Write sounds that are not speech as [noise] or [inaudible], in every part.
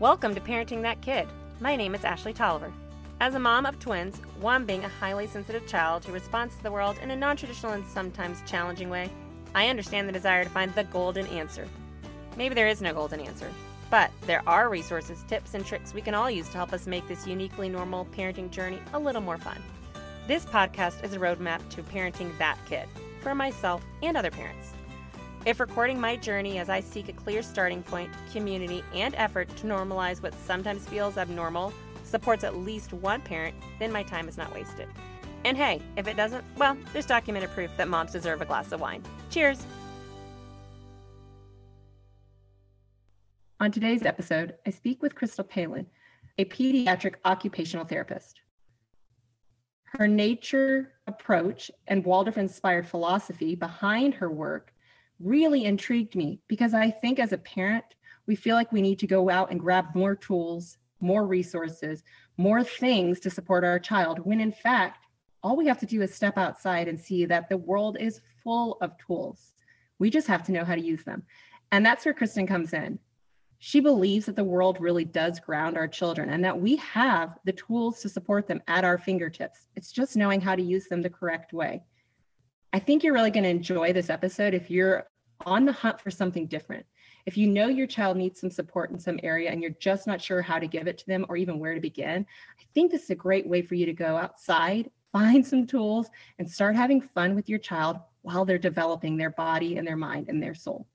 Welcome to Parenting That Kid. My name is Ashley Tolliver. As a mom of twins, one being a highly sensitive child who responds to the world in a non traditional and sometimes challenging way, I understand the desire to find the golden answer. Maybe there is no golden answer, but there are resources, tips, and tricks we can all use to help us make this uniquely normal parenting journey a little more fun. This podcast is a roadmap to parenting that kid for myself and other parents. If recording my journey as I seek a clear starting point, community, and effort to normalize what sometimes feels abnormal supports at least one parent, then my time is not wasted. And hey, if it doesn't, well, there's documented proof that moms deserve a glass of wine. Cheers! On today's episode, I speak with Crystal Palin, a pediatric occupational therapist. Her nature approach and Waldorf inspired philosophy behind her work really intrigued me because I think as a parent, we feel like we need to go out and grab more tools, more resources, more things to support our child, when in fact, all we have to do is step outside and see that the world is full of tools. We just have to know how to use them. And that's where Kristen comes in. She believes that the world really does ground our children and that we have the tools to support them at our fingertips. It's just knowing how to use them the correct way. I think you're really going to enjoy this episode if you're on the hunt for something different. If you know your child needs some support in some area and you're just not sure how to give it to them or even where to begin, I think this is a great way for you to go outside, [laughs] find some tools, and start having fun with your child while they're developing their body and their mind and their soul.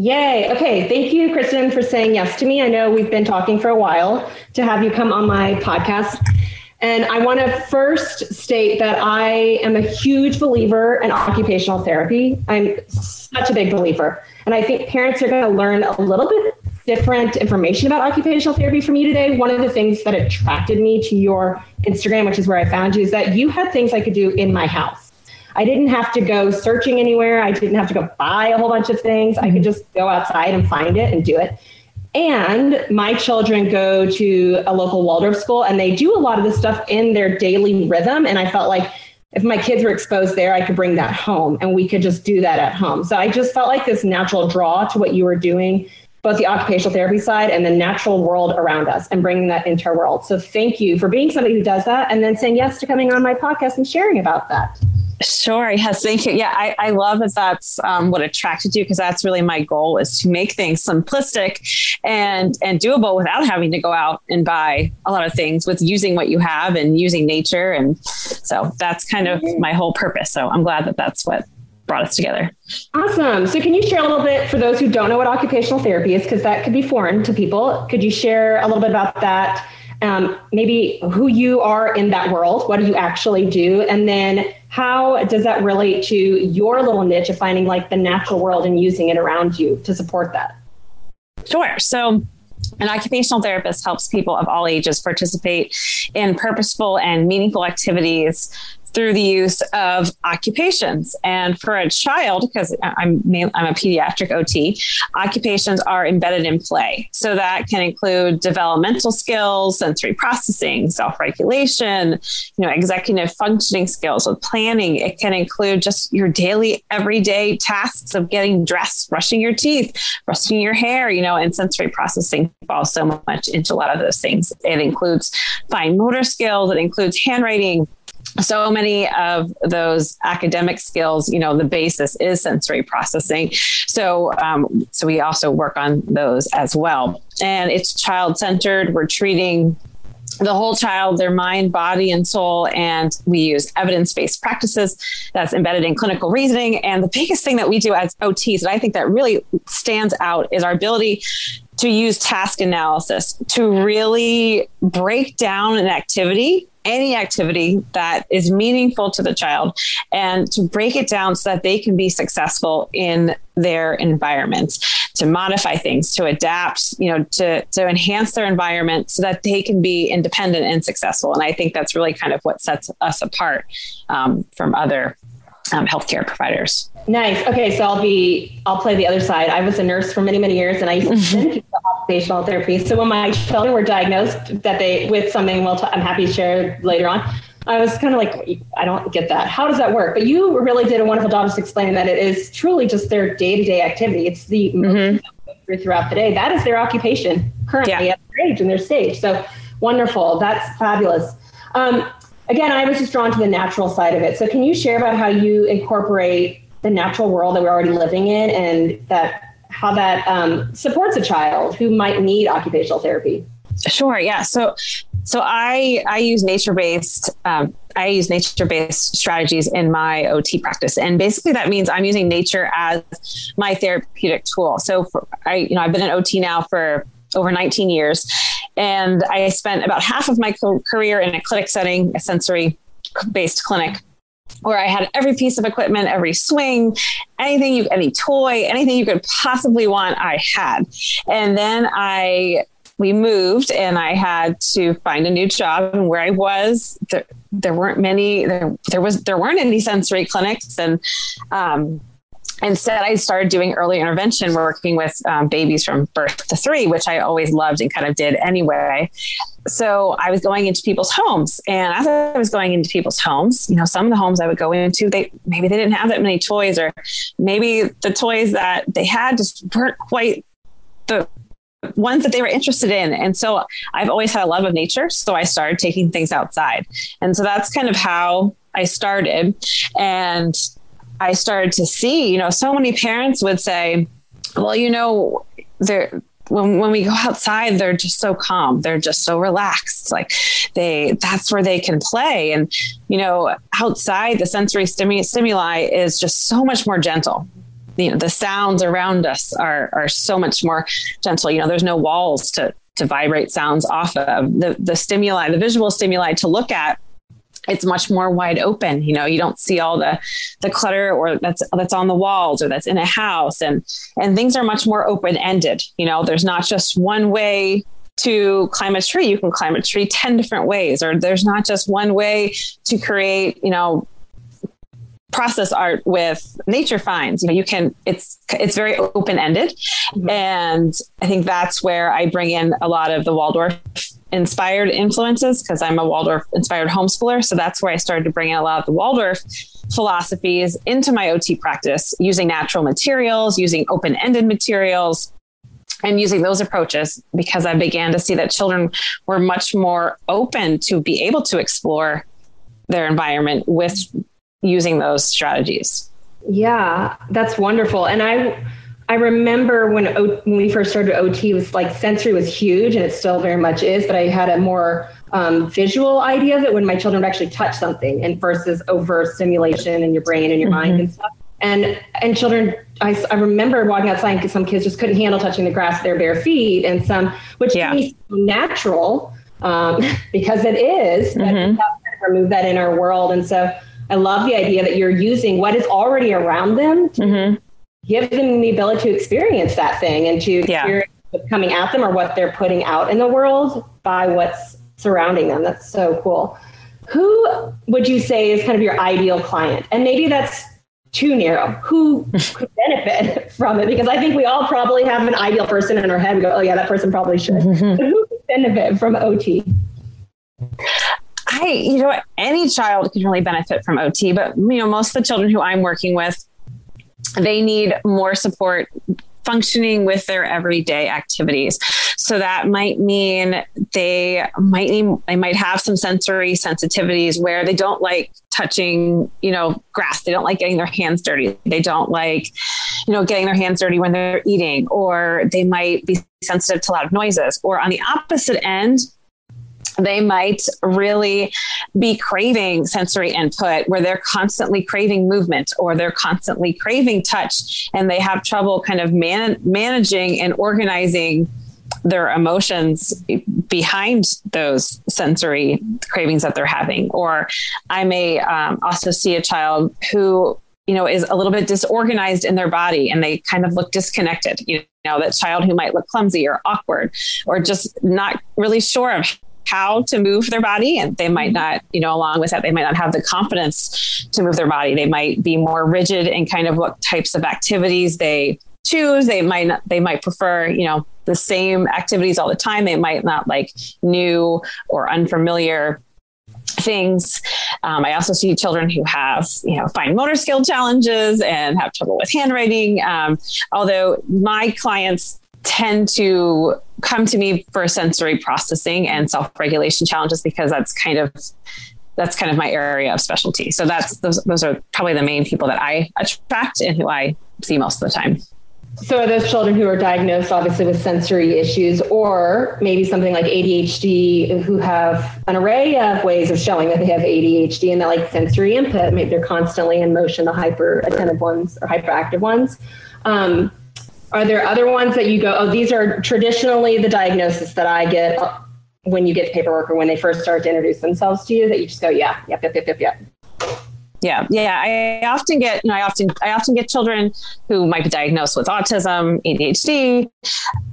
Yay. Okay. Thank you, Kristen, for saying yes to me. I know we've been talking for a while to have you come on my podcast. And I want to first state that I am a huge believer in occupational therapy. I'm such a big believer. And I think parents are going to learn a little bit different information about occupational therapy from you today. One of the things that attracted me to your Instagram, which is where I found you, is that you had things I could do in my house. I didn't have to go searching anywhere. I didn't have to go buy a whole bunch of things. I could mm-hmm. just go outside and find it and do it. And my children go to a local Waldorf school and they do a lot of this stuff in their daily rhythm. And I felt like if my kids were exposed there, I could bring that home and we could just do that at home. So I just felt like this natural draw to what you were doing, both the occupational therapy side and the natural world around us and bringing that into our world. So thank you for being somebody who does that and then saying yes to coming on my podcast and sharing about that. Sure. Yes. Thank you. Yeah. I, I love that that's um, what attracted you because that's really my goal is to make things simplistic and, and doable without having to go out and buy a lot of things with using what you have and using nature. And so that's kind of my whole purpose. So I'm glad that that's what brought us together. Awesome. So can you share a little bit for those who don't know what occupational therapy is, because that could be foreign to people. Could you share a little bit about that? Um, maybe who you are in that world. What do you actually do? And then how does that relate to your little niche of finding like the natural world and using it around you to support that? Sure. So, an occupational therapist helps people of all ages participate in purposeful and meaningful activities through the use of occupations. And for a child, because I'm I'm a pediatric OT, occupations are embedded in play. So that can include developmental skills, sensory processing, self-regulation, you know, executive functioning skills with planning. It can include just your daily everyday tasks of getting dressed, brushing your teeth, brushing your hair, you know, and sensory processing falls so much into a lot of those things. It includes fine motor skills, it includes handwriting, so many of those academic skills you know the basis is sensory processing so um, so we also work on those as well and it's child centered we're treating the whole child, their mind, body, and soul. And we use evidence based practices that's embedded in clinical reasoning. And the biggest thing that we do as OTs, and I think that really stands out, is our ability to use task analysis to really break down an activity any activity that is meaningful to the child and to break it down so that they can be successful in their environments to modify things to adapt you know to to enhance their environment so that they can be independent and successful. And i think that's really kind of what sets us apart um, from other um, healthcare providers. Nice. Okay, so I'll be I'll play the other side. I was a nurse for many many years, and I used to mm-hmm. occupational therapy. So when my children were diagnosed that they with something, well, i I'm happy to share later on. I was kind of like, I don't get that. How does that work? But you really did a wonderful job just explaining that it is truly just their day to day activity. It's the mm-hmm. throughout the day. That is their occupation currently yeah. at their age and their stage. So wonderful. That's fabulous. Um, again, I was just drawn to the natural side of it. So can you share about how you incorporate the natural world that we're already living in and that how that um, supports a child who might need occupational therapy? Sure. Yeah. So so I I use nature based um, I use nature based strategies in my OT practice, and basically that means I'm using nature as my therapeutic tool. So for, I you know I've been an OT now for over 19 years, and I spent about half of my career in a clinic setting, a sensory based clinic where I had every piece of equipment, every swing, anything you, any toy, anything you could possibly want, I had. And then I we moved and I had to find a new job. And where I was there, there weren't many there, there was there weren't any sensory clinics. And um, instead I started doing early intervention working with um, babies from birth to three which I always loved and kind of did anyway so I was going into people's homes and as I was going into people's homes you know some of the homes I would go into they maybe they didn't have that many toys or maybe the toys that they had just weren't quite the ones that they were interested in. And so I've always had a love of nature. So I started taking things outside. And so that's kind of how I started. And I started to see, you know, so many parents would say, well, you know, they're, when, when we go outside, they're just so calm. They're just so relaxed. Like they, that's where they can play. And, you know, outside the sensory stimuli, stimuli is just so much more gentle you know the sounds around us are are so much more gentle you know there's no walls to to vibrate sounds off of the the stimuli the visual stimuli to look at it's much more wide open you know you don't see all the the clutter or that's that's on the walls or that's in a house and and things are much more open ended you know there's not just one way to climb a tree you can climb a tree 10 different ways or there's not just one way to create you know process art with nature finds you know you can it's it's very open ended mm-hmm. and i think that's where i bring in a lot of the waldorf inspired influences because i'm a waldorf inspired homeschooler so that's where i started to bring in a lot of the waldorf philosophies into my ot practice using natural materials using open ended materials and using those approaches because i began to see that children were much more open to be able to explore their environment with using those strategies. Yeah, that's wonderful. And I I remember when o, when we first started OT, it was like sensory was huge, and it still very much is. But I had a more um, visual idea of it when my children would actually touch something, and versus overt stimulation in your brain and your mm-hmm. mind and stuff. And and children, I, I remember walking outside because some kids just couldn't handle touching the grass with their bare feet, and some which yeah. to me natural um, [laughs] because it is. Mm-hmm. But remove that in our world, and so I love the idea that you're using what is already around them to mm-hmm. Give them the ability to experience that thing and to yeah. experience what's coming at them or what they're putting out in the world by what's surrounding them. That's so cool. Who would you say is kind of your ideal client? And maybe that's too narrow. Who [laughs] could benefit from it? Because I think we all probably have an ideal person in our head and go, oh, yeah, that person probably should. Mm-hmm. But who could benefit from OT? I, you know, any child can really benefit from OT, but you know, most of the children who I'm working with, they need more support functioning with their everyday activities. So that might mean they might need, they might have some sensory sensitivities where they don't like touching, you know, grass. They don't like getting their hands dirty. They don't like, you know, getting their hands dirty when they're eating, or they might be sensitive to loud noises. Or on the opposite end, they might really be craving sensory input where they're constantly craving movement or they're constantly craving touch and they have trouble kind of man- managing and organizing their emotions behind those sensory cravings that they're having. Or i may um, also see a child who you know is a little bit disorganized in their body and they kind of look disconnected you know that child who might look clumsy or awkward or just not really sure of how to move their body and they might not you know along with that they might not have the confidence to move their body they might be more rigid in kind of what types of activities they choose they might not they might prefer you know the same activities all the time they might not like new or unfamiliar things. Um, I also see children who have, you know, fine motor skill challenges and have trouble with handwriting. Um, although my clients tend to come to me for sensory processing and self-regulation challenges because that's kind of that's kind of my area of specialty. So that's those those are probably the main people that I attract and who I see most of the time. So are those children who are diagnosed obviously with sensory issues or maybe something like ADHD who have an array of ways of showing that they have ADHD and that like sensory input, maybe they're constantly in motion, the hyper attentive ones or hyperactive ones. Um, are there other ones that you go, oh, these are traditionally the diagnosis that I get when you get paperwork or when they first start to introduce themselves to you that you just go, yeah, yep, yep, yep, yep, yep. Yeah, yeah. I often get, you know, I often, I often get children who might be diagnosed with autism, ADHD,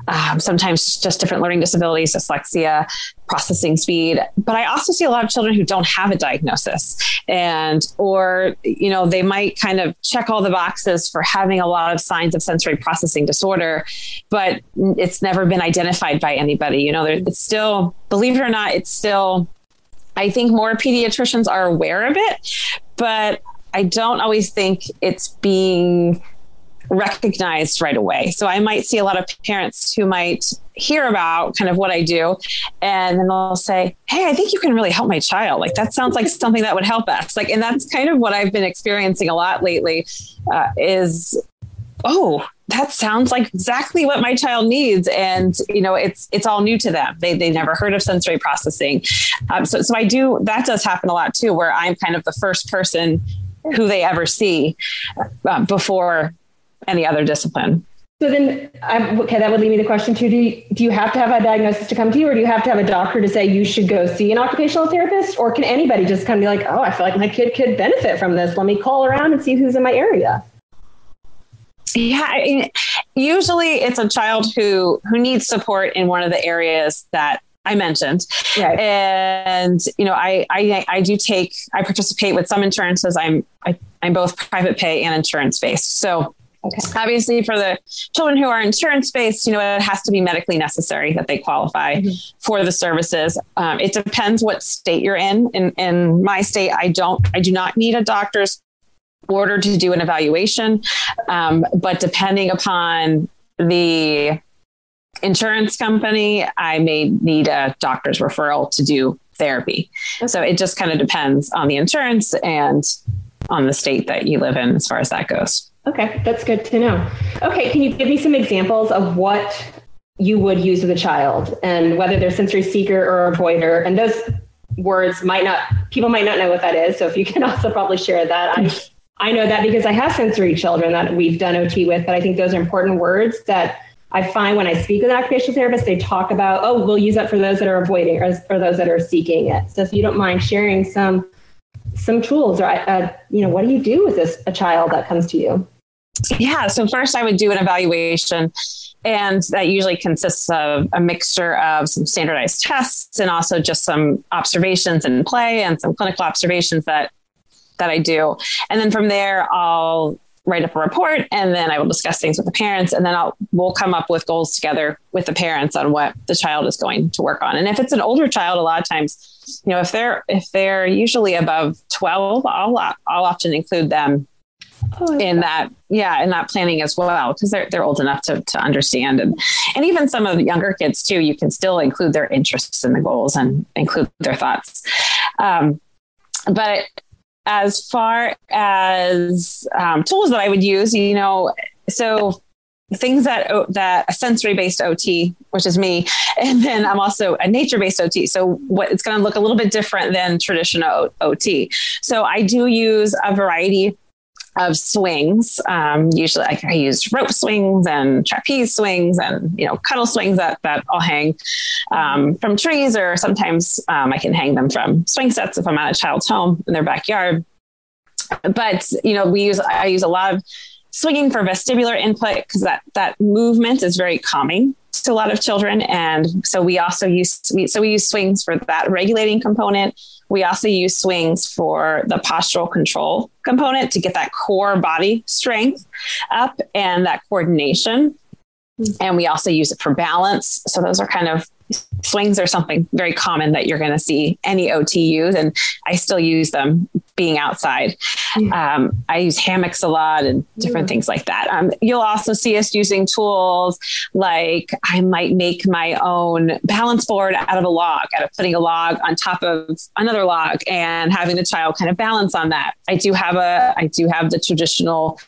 um, sometimes just different learning disabilities, dyslexia, processing speed. But I also see a lot of children who don't have a diagnosis, and or you know, they might kind of check all the boxes for having a lot of signs of sensory processing disorder, but it's never been identified by anybody. You know, it's still, believe it or not, it's still I think more pediatricians are aware of it, but I don't always think it's being recognized right away. So I might see a lot of parents who might hear about kind of what I do and then they'll say, "Hey, I think you can really help my child." Like that sounds like something that would help us. Like and that's kind of what I've been experiencing a lot lately uh, is oh, that sounds like exactly what my child needs. And you know it's it's all new to them. They they never heard of sensory processing. Um, so so i do that does happen a lot too where i'm kind of the first person who they ever see uh, before any other discipline. So then I'm, okay that would lead me to question two do you, do you have to have a diagnosis to come to you or do you have to have a doctor to say you should go see an occupational therapist? Or can anybody just kind of be like oh i feel like my kid could benefit from this. Let me call around and see who's in my area yeah, I mean, usually it's a child who who needs support in one of the areas that I mentioned. Right. And you know, I, I I do take I participate with some insurances. I'm I, I'm both private pay and insurance based. So okay. obviously for the children who are insurance based, you know, it has to be medically necessary that they qualify mm-hmm. for the services. Um, it depends what state you're in. In in my state, I don't I do not need a doctor's order to do an evaluation. Um, but depending upon the insurance company, I may need a doctor's referral to do therapy. Okay. So it just kind of depends on the insurance and on the state that you live in as far as that goes. Okay, that's good to know. Okay, can you give me some examples of what you would use with a child and whether they're sensory seeker or avoider? And those words might not, people might not know what that is. So if you can [laughs] also probably share that. I I know that because I have sensory children that we've done OT with, but I think those are important words that I find when I speak with an occupational therapist, they talk about, oh, we'll use that for those that are avoiding or for those that are seeking it. So if you don't mind sharing some some tools or uh, you know, what do you do with this a child that comes to you? Yeah. So first I would do an evaluation and that usually consists of a mixture of some standardized tests and also just some observations and play and some clinical observations that that I do. And then from there, I'll write up a report and then I will discuss things with the parents and then I'll we'll come up with goals together with the parents on what the child is going to work on. And if it's an older child, a lot of times, you know, if they're if they're usually above 12, I'll I'll often include them oh, in that yeah in that planning as well because they're they're old enough to, to understand and and even some of the younger kids too you can still include their interests in the goals and include their thoughts um, but as far as um, tools that I would use, you know, so things that that sensory based OT, which is me, [laughs] and then I'm also a nature based OT. So what it's going to look a little bit different than traditional OT. So I do use a variety of swings. Um, usually, I, I, use rope swings and trapeze swings, and you know, cuddle swings that that I'll hang um, from trees, or sometimes um, I can hang them from swing sets if I'm at a child's home in their backyard. But you know, we use I use a lot of swinging for vestibular input because that that movement is very calming to a lot of children, and so we also use so we use swings for that regulating component we also use swings for the postural control component to get that core body strength up and that coordination. And we also use it for balance. So those are kind of swings are something very common that you're going to see any OT use. And I still use them being outside. Um, I use hammocks a lot and different things like that. Um, you'll also see us using tools like I might make my own balance board out of a log, out of putting a log on top of another log and having the child kind of balance on that. I do have a, I do have the traditional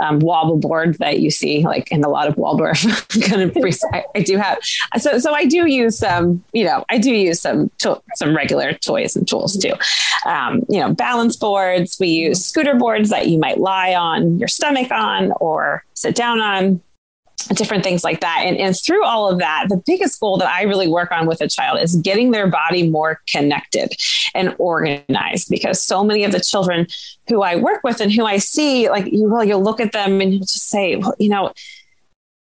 um, wobble board that you see like in a lot of Waldorf [laughs] kind of I, I, do have so so I do use some you know I do use some to- some regular toys and tools too. Um, you know balance boards we use scooter boards that you might lie on your stomach on or sit down on different things like that. And, and through all of that, the biggest goal that I really work on with a child is getting their body more connected and organized because so many of the children who I work with and who I see, like you will, you'll look at them and you'll just say, well, you know,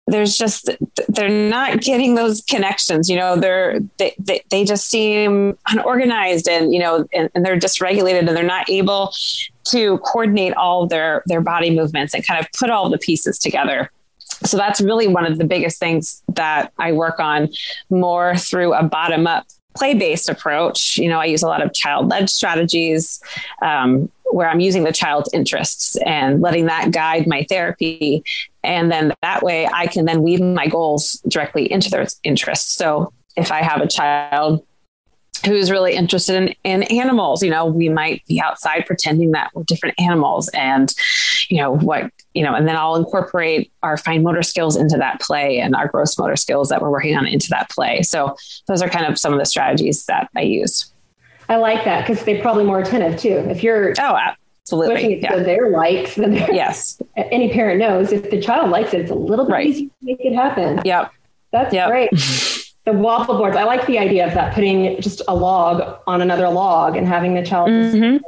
there's just they're not getting those connections you know they're they, they, they just seem unorganized and you know and, and, they're dysregulated and they're not able to coordinate all their their body movements and kind of put all the pieces together so that's really one of the biggest things that I work on more through a bottom up play based approach. You know, I use a lot of child led strategies um, where I'm using the child's interests and letting that guide my therapy. And then that way I can then weave my goals directly into their interests. So if I have a child who's really interested in, in animals. You know, we might be outside pretending that we're different animals and, you know, what, you know, and then I'll incorporate our fine motor skills into that play and our gross motor skills that we're working on into that play. So those are kind of some of the strategies that I use. I like that because they're probably more attentive too. If you're oh, absolutely, yeah. their likes, then yes, [laughs] any parent knows if the child likes it, it's a little bit right. easier to make it happen. Yep, that's yep. great. [laughs] the wobble boards. I like the idea of that, putting just a log on another log and having the child. Mm-hmm.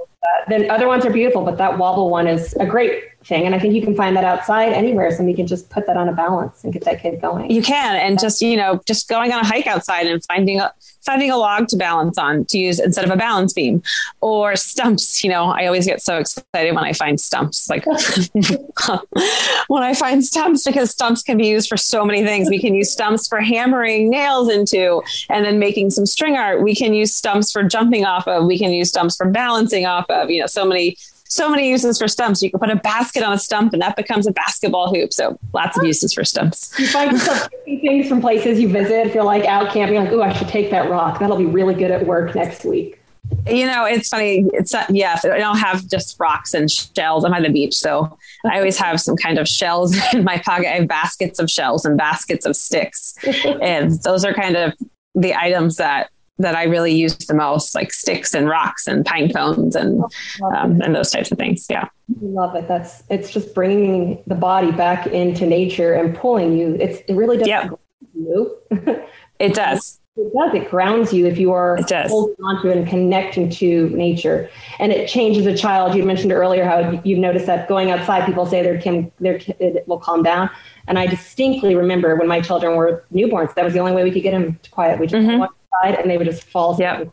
Then other ones are beautiful, but that wobble one is a great thing. And I think you can find that outside anywhere. So we can just put that on a balance and get that kid going. You can. And just, you know, just going on a hike outside and finding a, finding a log to balance on to use instead of a balance beam or stumps. You know, I always get so excited when I find stumps, like [laughs] when I find stumps, because stumps can be used for so many things. We can use stumps for hammering nails into and then making some string art. We can use stumps for jumping off of. We can use stumps for balancing off of, you know, so many so many uses for stumps. You can put a basket on a stump and that becomes a basketball hoop. So lots of uses for stumps. You find yourself things from places you visit. If you're like out camping, like, oh, I should take that rock. That'll be really good at work next week. You know, it's funny. It's not, yeah, I don't have just rocks and shells. I'm at the beach. So I always have some kind of shells [laughs] in my pocket. I have baskets of shells and baskets of sticks. [laughs] and those are kind of the items that that I really use the most, like sticks and rocks and pine cones and um, and those types of things. Yeah, love it. That's it's just bringing the body back into nature and pulling you. It's it really does. Yep. You. [laughs] it does. It does. It grounds you if you are holding onto and connecting to nature. And it changes a child. You mentioned earlier how you've noticed that going outside, people say their kid, their kid will calm down. And I distinctly remember when my children were newborns, that was the only way we could get them to quiet. We just mm-hmm and they would just fall asleep.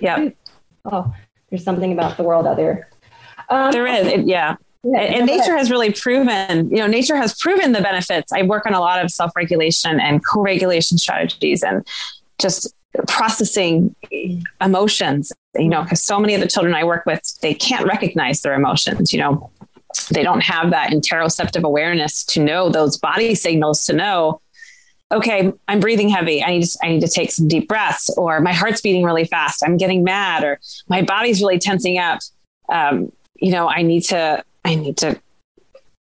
Yeah. Oh, there's something about the world out there. Um, there is. It, yeah. Yeah, and, and nature has really proven, you know, nature has proven the benefits. I work on a lot of self regulation and co regulation strategies and just processing emotions, you know, because so many of the children I work with, they can't recognize their emotions, you know, they don't have that interoceptive awareness to know those body signals to know okay, I'm breathing heavy. I need to, I need to take some deep breaths, or my heart's beating really fast. I'm getting mad, or my body's really tensing up. Um, you know, I need to, I need to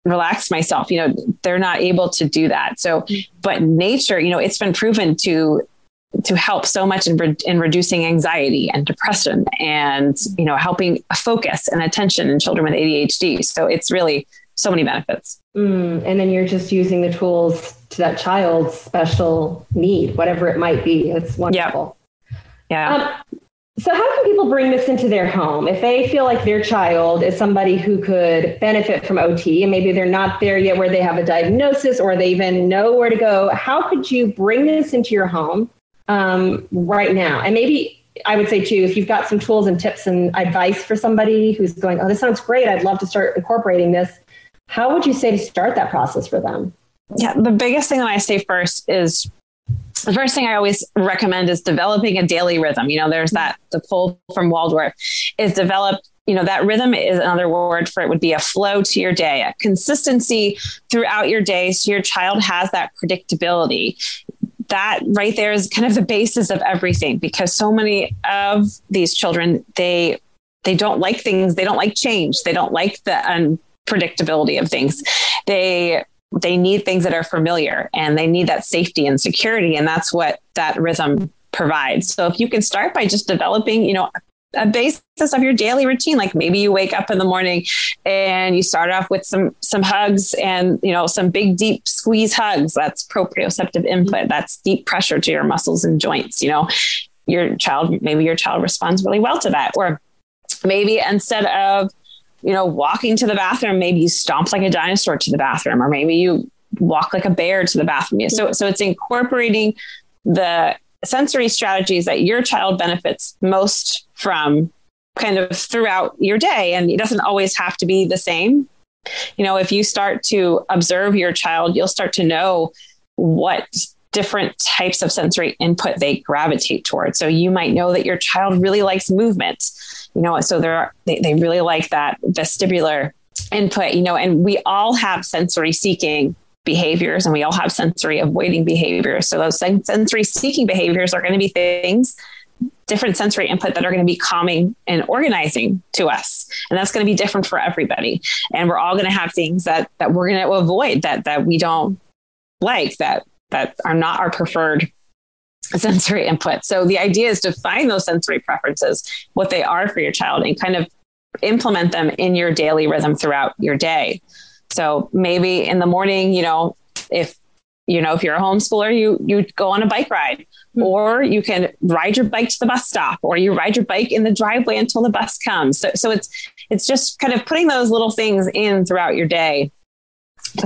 relax myself. You know, they're not able to do that. So, but nature, you know, it's been proven to to help so much in, re- in reducing anxiety and depression and you know helping focus and attention in children with ADHD so it's really so many benefits mm, and then you're just using the tools to that child's special need, whatever it might be. It's wonderful. Yeah. yeah. Um, so, how can people bring this into their home if they feel like their child is somebody who could benefit from OT and maybe they're not there yet where they have a diagnosis or they even know where to go? How could you bring this into your home um, right now? And maybe I would say too, if you've got some tools and tips and advice for somebody who's going, oh, this sounds great, I'd love to start incorporating this. How would you say to start that process for them? Yeah, the biggest thing that I say first is the first thing I always recommend is developing a daily rhythm. You know, there's that the pull from Waldorf is develop. You know, that rhythm is another word for it would be a flow to your day, a consistency throughout your day. So your child has that predictability. That right there is kind of the basis of everything because so many of these children, they they don't like things, they don't like change, they don't like the unpredictability of things. They they need things that are familiar and they need that safety and security. And that's what that rhythm provides. So if you can start by just developing, you know, a basis of your daily routine like maybe you wake up in the morning and you start off with some some hugs and you know some big deep squeeze hugs that's proprioceptive input that's deep pressure to your muscles and joints you know your child maybe your child responds really well to that or maybe instead of you know, walking to the bathroom, maybe you stomp like a dinosaur to the bathroom, or maybe you walk like a bear to the bathroom. So, so it's incorporating the sensory strategies that your child benefits most from kind of throughout your day. And it doesn't always have to be the same. You know, if you start to observe your child, you'll start to know what different types of sensory input they gravitate towards. So you might know that your child really likes movement you know, so they're, they, they really like that vestibular input, you know, and we all have sensory seeking behaviors and we all have sensory avoiding behaviors. So those sensory seeking behaviors are going to be things different sensory input that are going to be calming and organizing to us and that's going to be different for everybody and we're all going to have things that that we're going to avoid that that we don't like that that are not our preferred sensory input. So the idea is to find those sensory preferences, what they are for your child, and kind of implement them in your daily rhythm throughout your day. So maybe in the morning, you know, if you know if you're a homeschooler, you you go on a bike ride, mm-hmm. or you can ride your bike to the bus stop, or you ride your bike in the driveway until the bus comes. So so it's it's just kind of putting those little things in throughout your day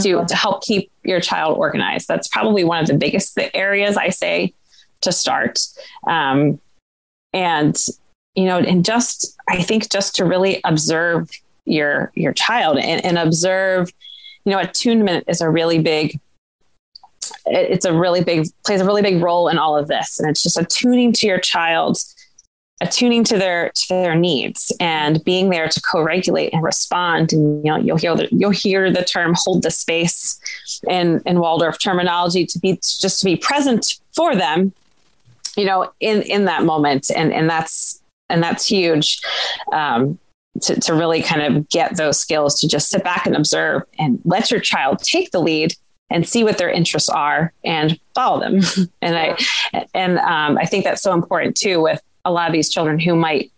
to to help keep your child organized. That's probably one of the biggest areas I say to start. Um, and, you know, and just, I think just to really observe your, your child and, and observe, you know, attunement is a really big, it's a really big, plays a really big role in all of this. And it's just attuning to your child attuning to their to their needs and being there to co-regulate and respond and you know you'll hear the, you'll hear the term hold the space in in Waldorf terminology to be just to be present for them you know, in in that moment, and and that's and that's huge. Um, to, to really kind of get those skills to just sit back and observe and let your child take the lead and see what their interests are and follow them. [laughs] and I and um, I think that's so important too with a lot of these children who might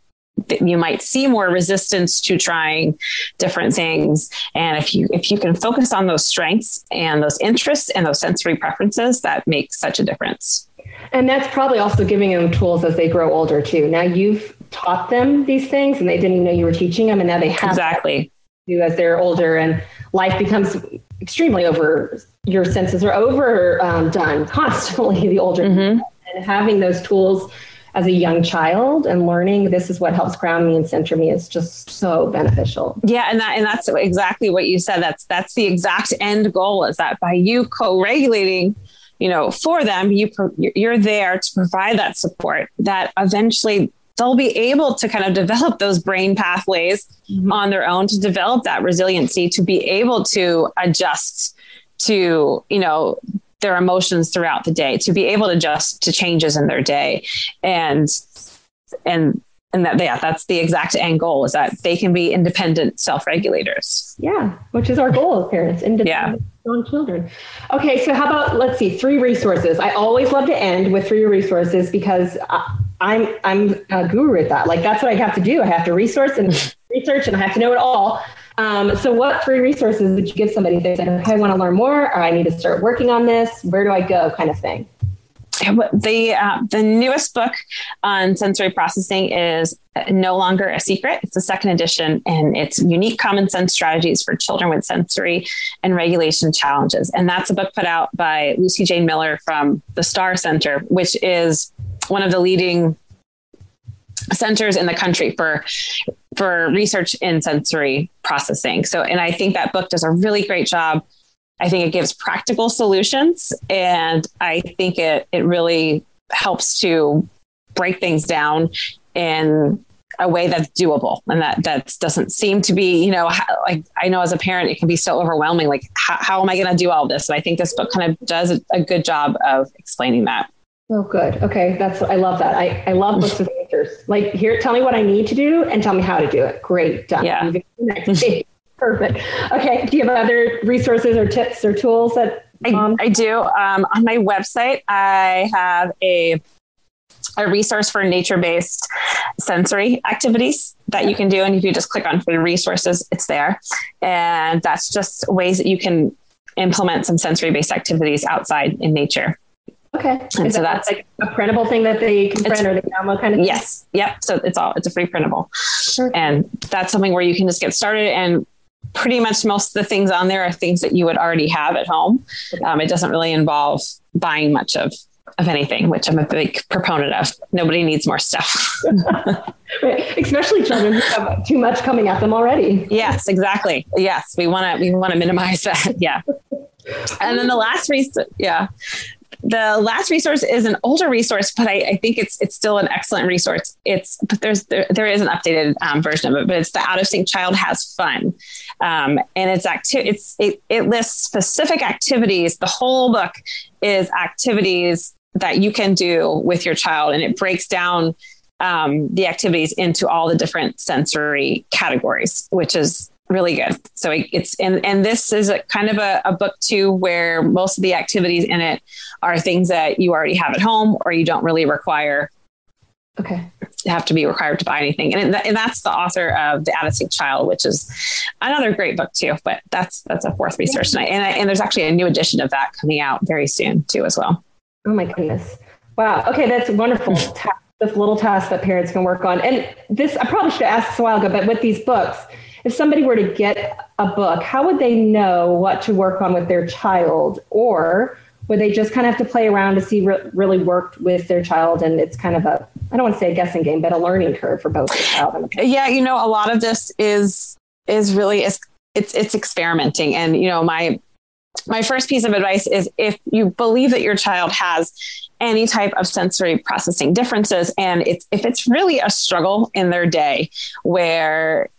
you might see more resistance to trying different things and if you if you can focus on those strengths and those interests and those sensory preferences that makes such a difference and that's probably also giving them tools as they grow older too. Now you've taught them these things and they didn't even know you were teaching them and now they have exactly do as they're older and life becomes extremely over your senses are overdone um, constantly [laughs] the older mm-hmm. and having those tools as a young child and learning this is what helps ground me and center me is just so beneficial. Yeah, and that and that's exactly what you said. That's that's the exact end goal is that by you co-regulating you know, for them, you you're there to provide that support that eventually they'll be able to kind of develop those brain pathways mm-hmm. on their own to develop that resiliency to be able to adjust to, you know, their emotions throughout the day, to be able to adjust to changes in their day. And and and that yeah that's the exact end goal is that they can be independent self-regulators yeah which is our goal as parents independent yeah strong children. Okay, so how about let's see, three resources. I always love to end with three resources because I, I'm I'm a guru at that. Like that's what I have to do. I have to resource and research, and I have to know it all. Um, so, what three resources would you give somebody if they said, "Okay, I want to learn more, or I need to start working on this. Where do I go?" Kind of thing the uh, the newest book on sensory processing is no longer a secret. It's the second edition, and it's unique common sense strategies for children with sensory and regulation challenges. And that's a book put out by Lucy Jane Miller from the Star Center, which is one of the leading centers in the country for for research in sensory processing. So, and I think that book does a really great job. I think it gives practical solutions, and I think it it really helps to break things down in a way that's doable and that that doesn't seem to be you know like i know as a parent it can be so overwhelming like how, how am i going to do all this? And i think this book kind of does a, a good job of explaining that Oh, good. Okay, that's I love that. I, I love books with answers. Like, here, tell me what I need to do, and tell me how to do it. Great, done. Yeah. [laughs] Perfect. Okay. Do you have other resources or tips or tools that? Um, I, I do. Um, on my website, I have a a resource for nature-based sensory activities that you can do, and if you just click on free resources, it's there, and that's just ways that you can implement some sensory-based activities outside in nature. Okay. And Is so that that's like a printable thing that they can print or they download kind of thing? yes, yep. So it's all it's a free printable, Sure. and that's something where you can just get started and pretty much most of the things on there are things that you would already have at home. Um, it doesn't really involve buying much of of anything, which I'm a big proponent of. Nobody needs more stuff. [laughs] Right. Especially children who have too much coming at them already. yes, exactly. Yes, we want to we want to minimize that. [laughs] Yeah. And then the last reason yeah, the last resource is an older resource, but I, I, think it's it's still an excellent resource. It's but there's there, there is an updated um, version of it, but it's the Out of Sync Child Has Fun, um, and it's acti- it's it, it lists specific activities. The whole book is activities that you can do with your child, and it breaks down um, the activities into all the different sensory categories, which is really good. So it's and and this is a kind of a, a, book too where most of the activities in it are things that you already have at home or you don't really require. Okay. Have to be required to buy anything, and, and that's the author of the of Child, which is another great book too. But that's that's a fourth resource tonight, and and there's actually a new edition of that coming out very soon too as well. Oh my goodness! Wow. Okay, that's wonderful. [laughs] this little task that parents can work on, and this I probably should have asked this a while ago, but with these books if somebody were to get a book, how would they know what to work on with their child? Or would they just kind of have to play around to see what really worked with their child? And it's kind of a, I don't want to say a guessing game, but a learning curve for both the child and the parent. Yeah, you know, a lot of this is is really it's it's, it's experimenting. And you know, my my first piece of advice is if you believe that your child has any type of sensory processing differences and it's if it's really a struggle in their day where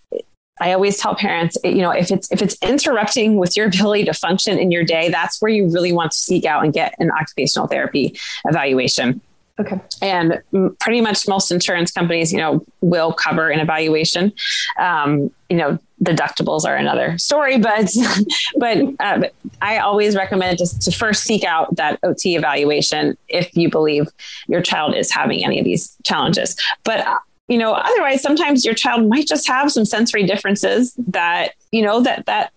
I always tell parents, you know, if it's if it's interrupting with your ability to function in your day, that's where you really want to seek out and get an occupational therapy evaluation. Okay. And pretty much most insurance companies, you know, will cover an evaluation. Um, you know, deductibles are another story, but [laughs] but uh, I always recommend just to first seek out that OT evaluation if you believe your child is having any of these challenges. But you know otherwise sometimes your child might just have some sensory differences that you know that that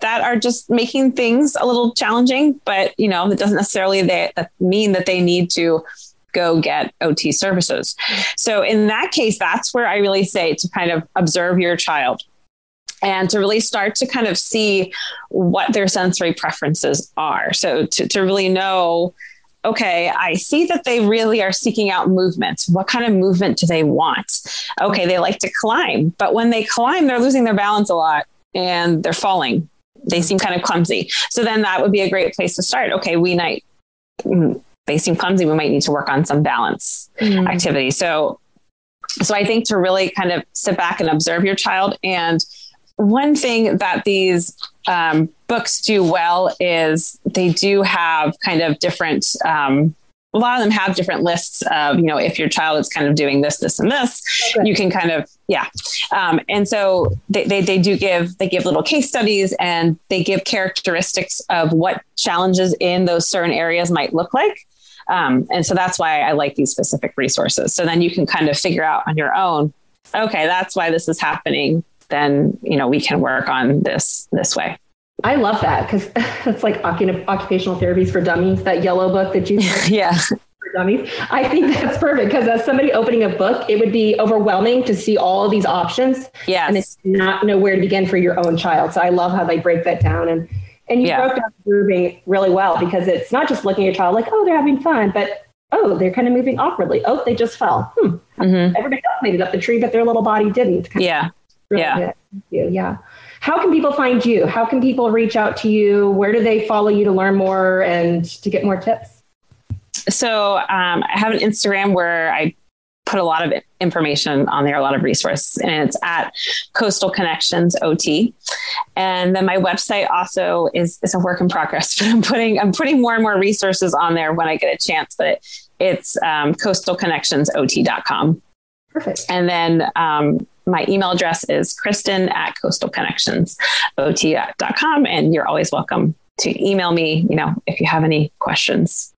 that are just making things a little challenging but you know that doesn't necessarily mean that they need to go get ot services. So in that case that's where i really say to kind of observe your child and to really start to kind of see what their sensory preferences are. So to, to really know okay, I see that they really are seeking out movement. What kind of movement do they want? Okay, they like to climb, but when they climb, they're losing their balance a lot and they're falling. They seem kind of clumsy. So then that would be a great place to start. Okay, we might, mm, they seem clumsy. We might need to work on some balance mm. activity. So, so I think to really kind of sit back and observe your child. And one thing that these um, books do well is they do have kind of different um, a lot of them have different lists of you know if your child is kind of doing this this and this okay. you can kind of yeah. Um, and so they, they, they do give they give little case studies and they give characteristics of what challenges in those certain areas might look like. Um, and so that's why i like these specific resources. So then you can kind of figure out on your own okay that's why this is happening then you know we can work on this this way I love that because [laughs] it's like occupational therapies for dummies, that yellow book that you [laughs] yeah for dummies. I think that's perfect because as somebody opening a book, it would be overwhelming to see all of these options. Yeah, and it's not know where to begin for your own child. So I love how they break that down and and you yeah. broke down moving really well because it's not just looking at your child like oh they're having fun, but oh they're kind of moving awkwardly. Oh they just fell. Hmm. Mm-hmm. Everybody else made it up the tree, but their little body didn't. Yeah. Really yeah. Yeah. how can people find you? How can people reach out to you? Where do they follow you to learn more and to get more tips? So um, I have an Instagram where I put a lot of information on there, a lot of resources, and it's at Coastal Connections OT. And then my website also is is a work in progress, [laughs] but I'm putting I'm putting more and more resources on there when I get a chance. But it's um, coastalconnectionsot.com. Perfect. And then um, my email address is Kristen at coastalconnectionsot.com. And you're always welcome to email me, you know, if you have any questions.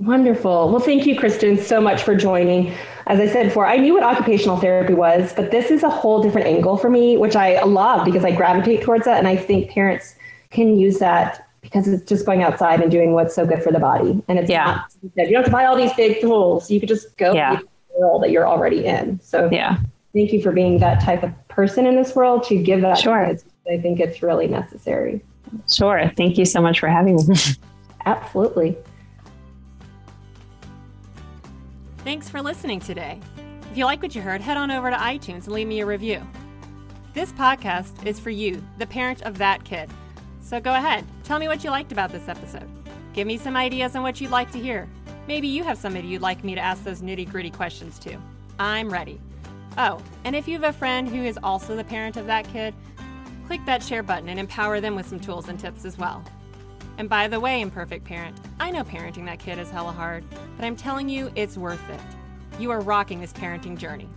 Wonderful. Well, thank you, Kristen, so much for joining. As I said before, I knew what occupational therapy was, but this is a whole different angle for me, which I love because I gravitate towards that. And I think parents can use that because it's just going outside and doing what's so good for the body. And it's yeah. not, you don't have to buy all these big tools. You could just go yeah. the world that you're already in. So yeah. Thank you for being that type of person in this world to give that. Sure. I think it's really necessary. Sure. Thank you so much for having me. [laughs] Absolutely. Thanks for listening today. If you like what you heard, head on over to iTunes and leave me a review. This podcast is for you, the parent of that kid. So go ahead, tell me what you liked about this episode. Give me some ideas on what you'd like to hear. Maybe you have somebody you'd like me to ask those nitty gritty questions to. I'm ready. Oh, and if you have a friend who is also the parent of that kid, click that share button and empower them with some tools and tips as well. And by the way, imperfect parent, I know parenting that kid is hella hard, but I'm telling you, it's worth it. You are rocking this parenting journey.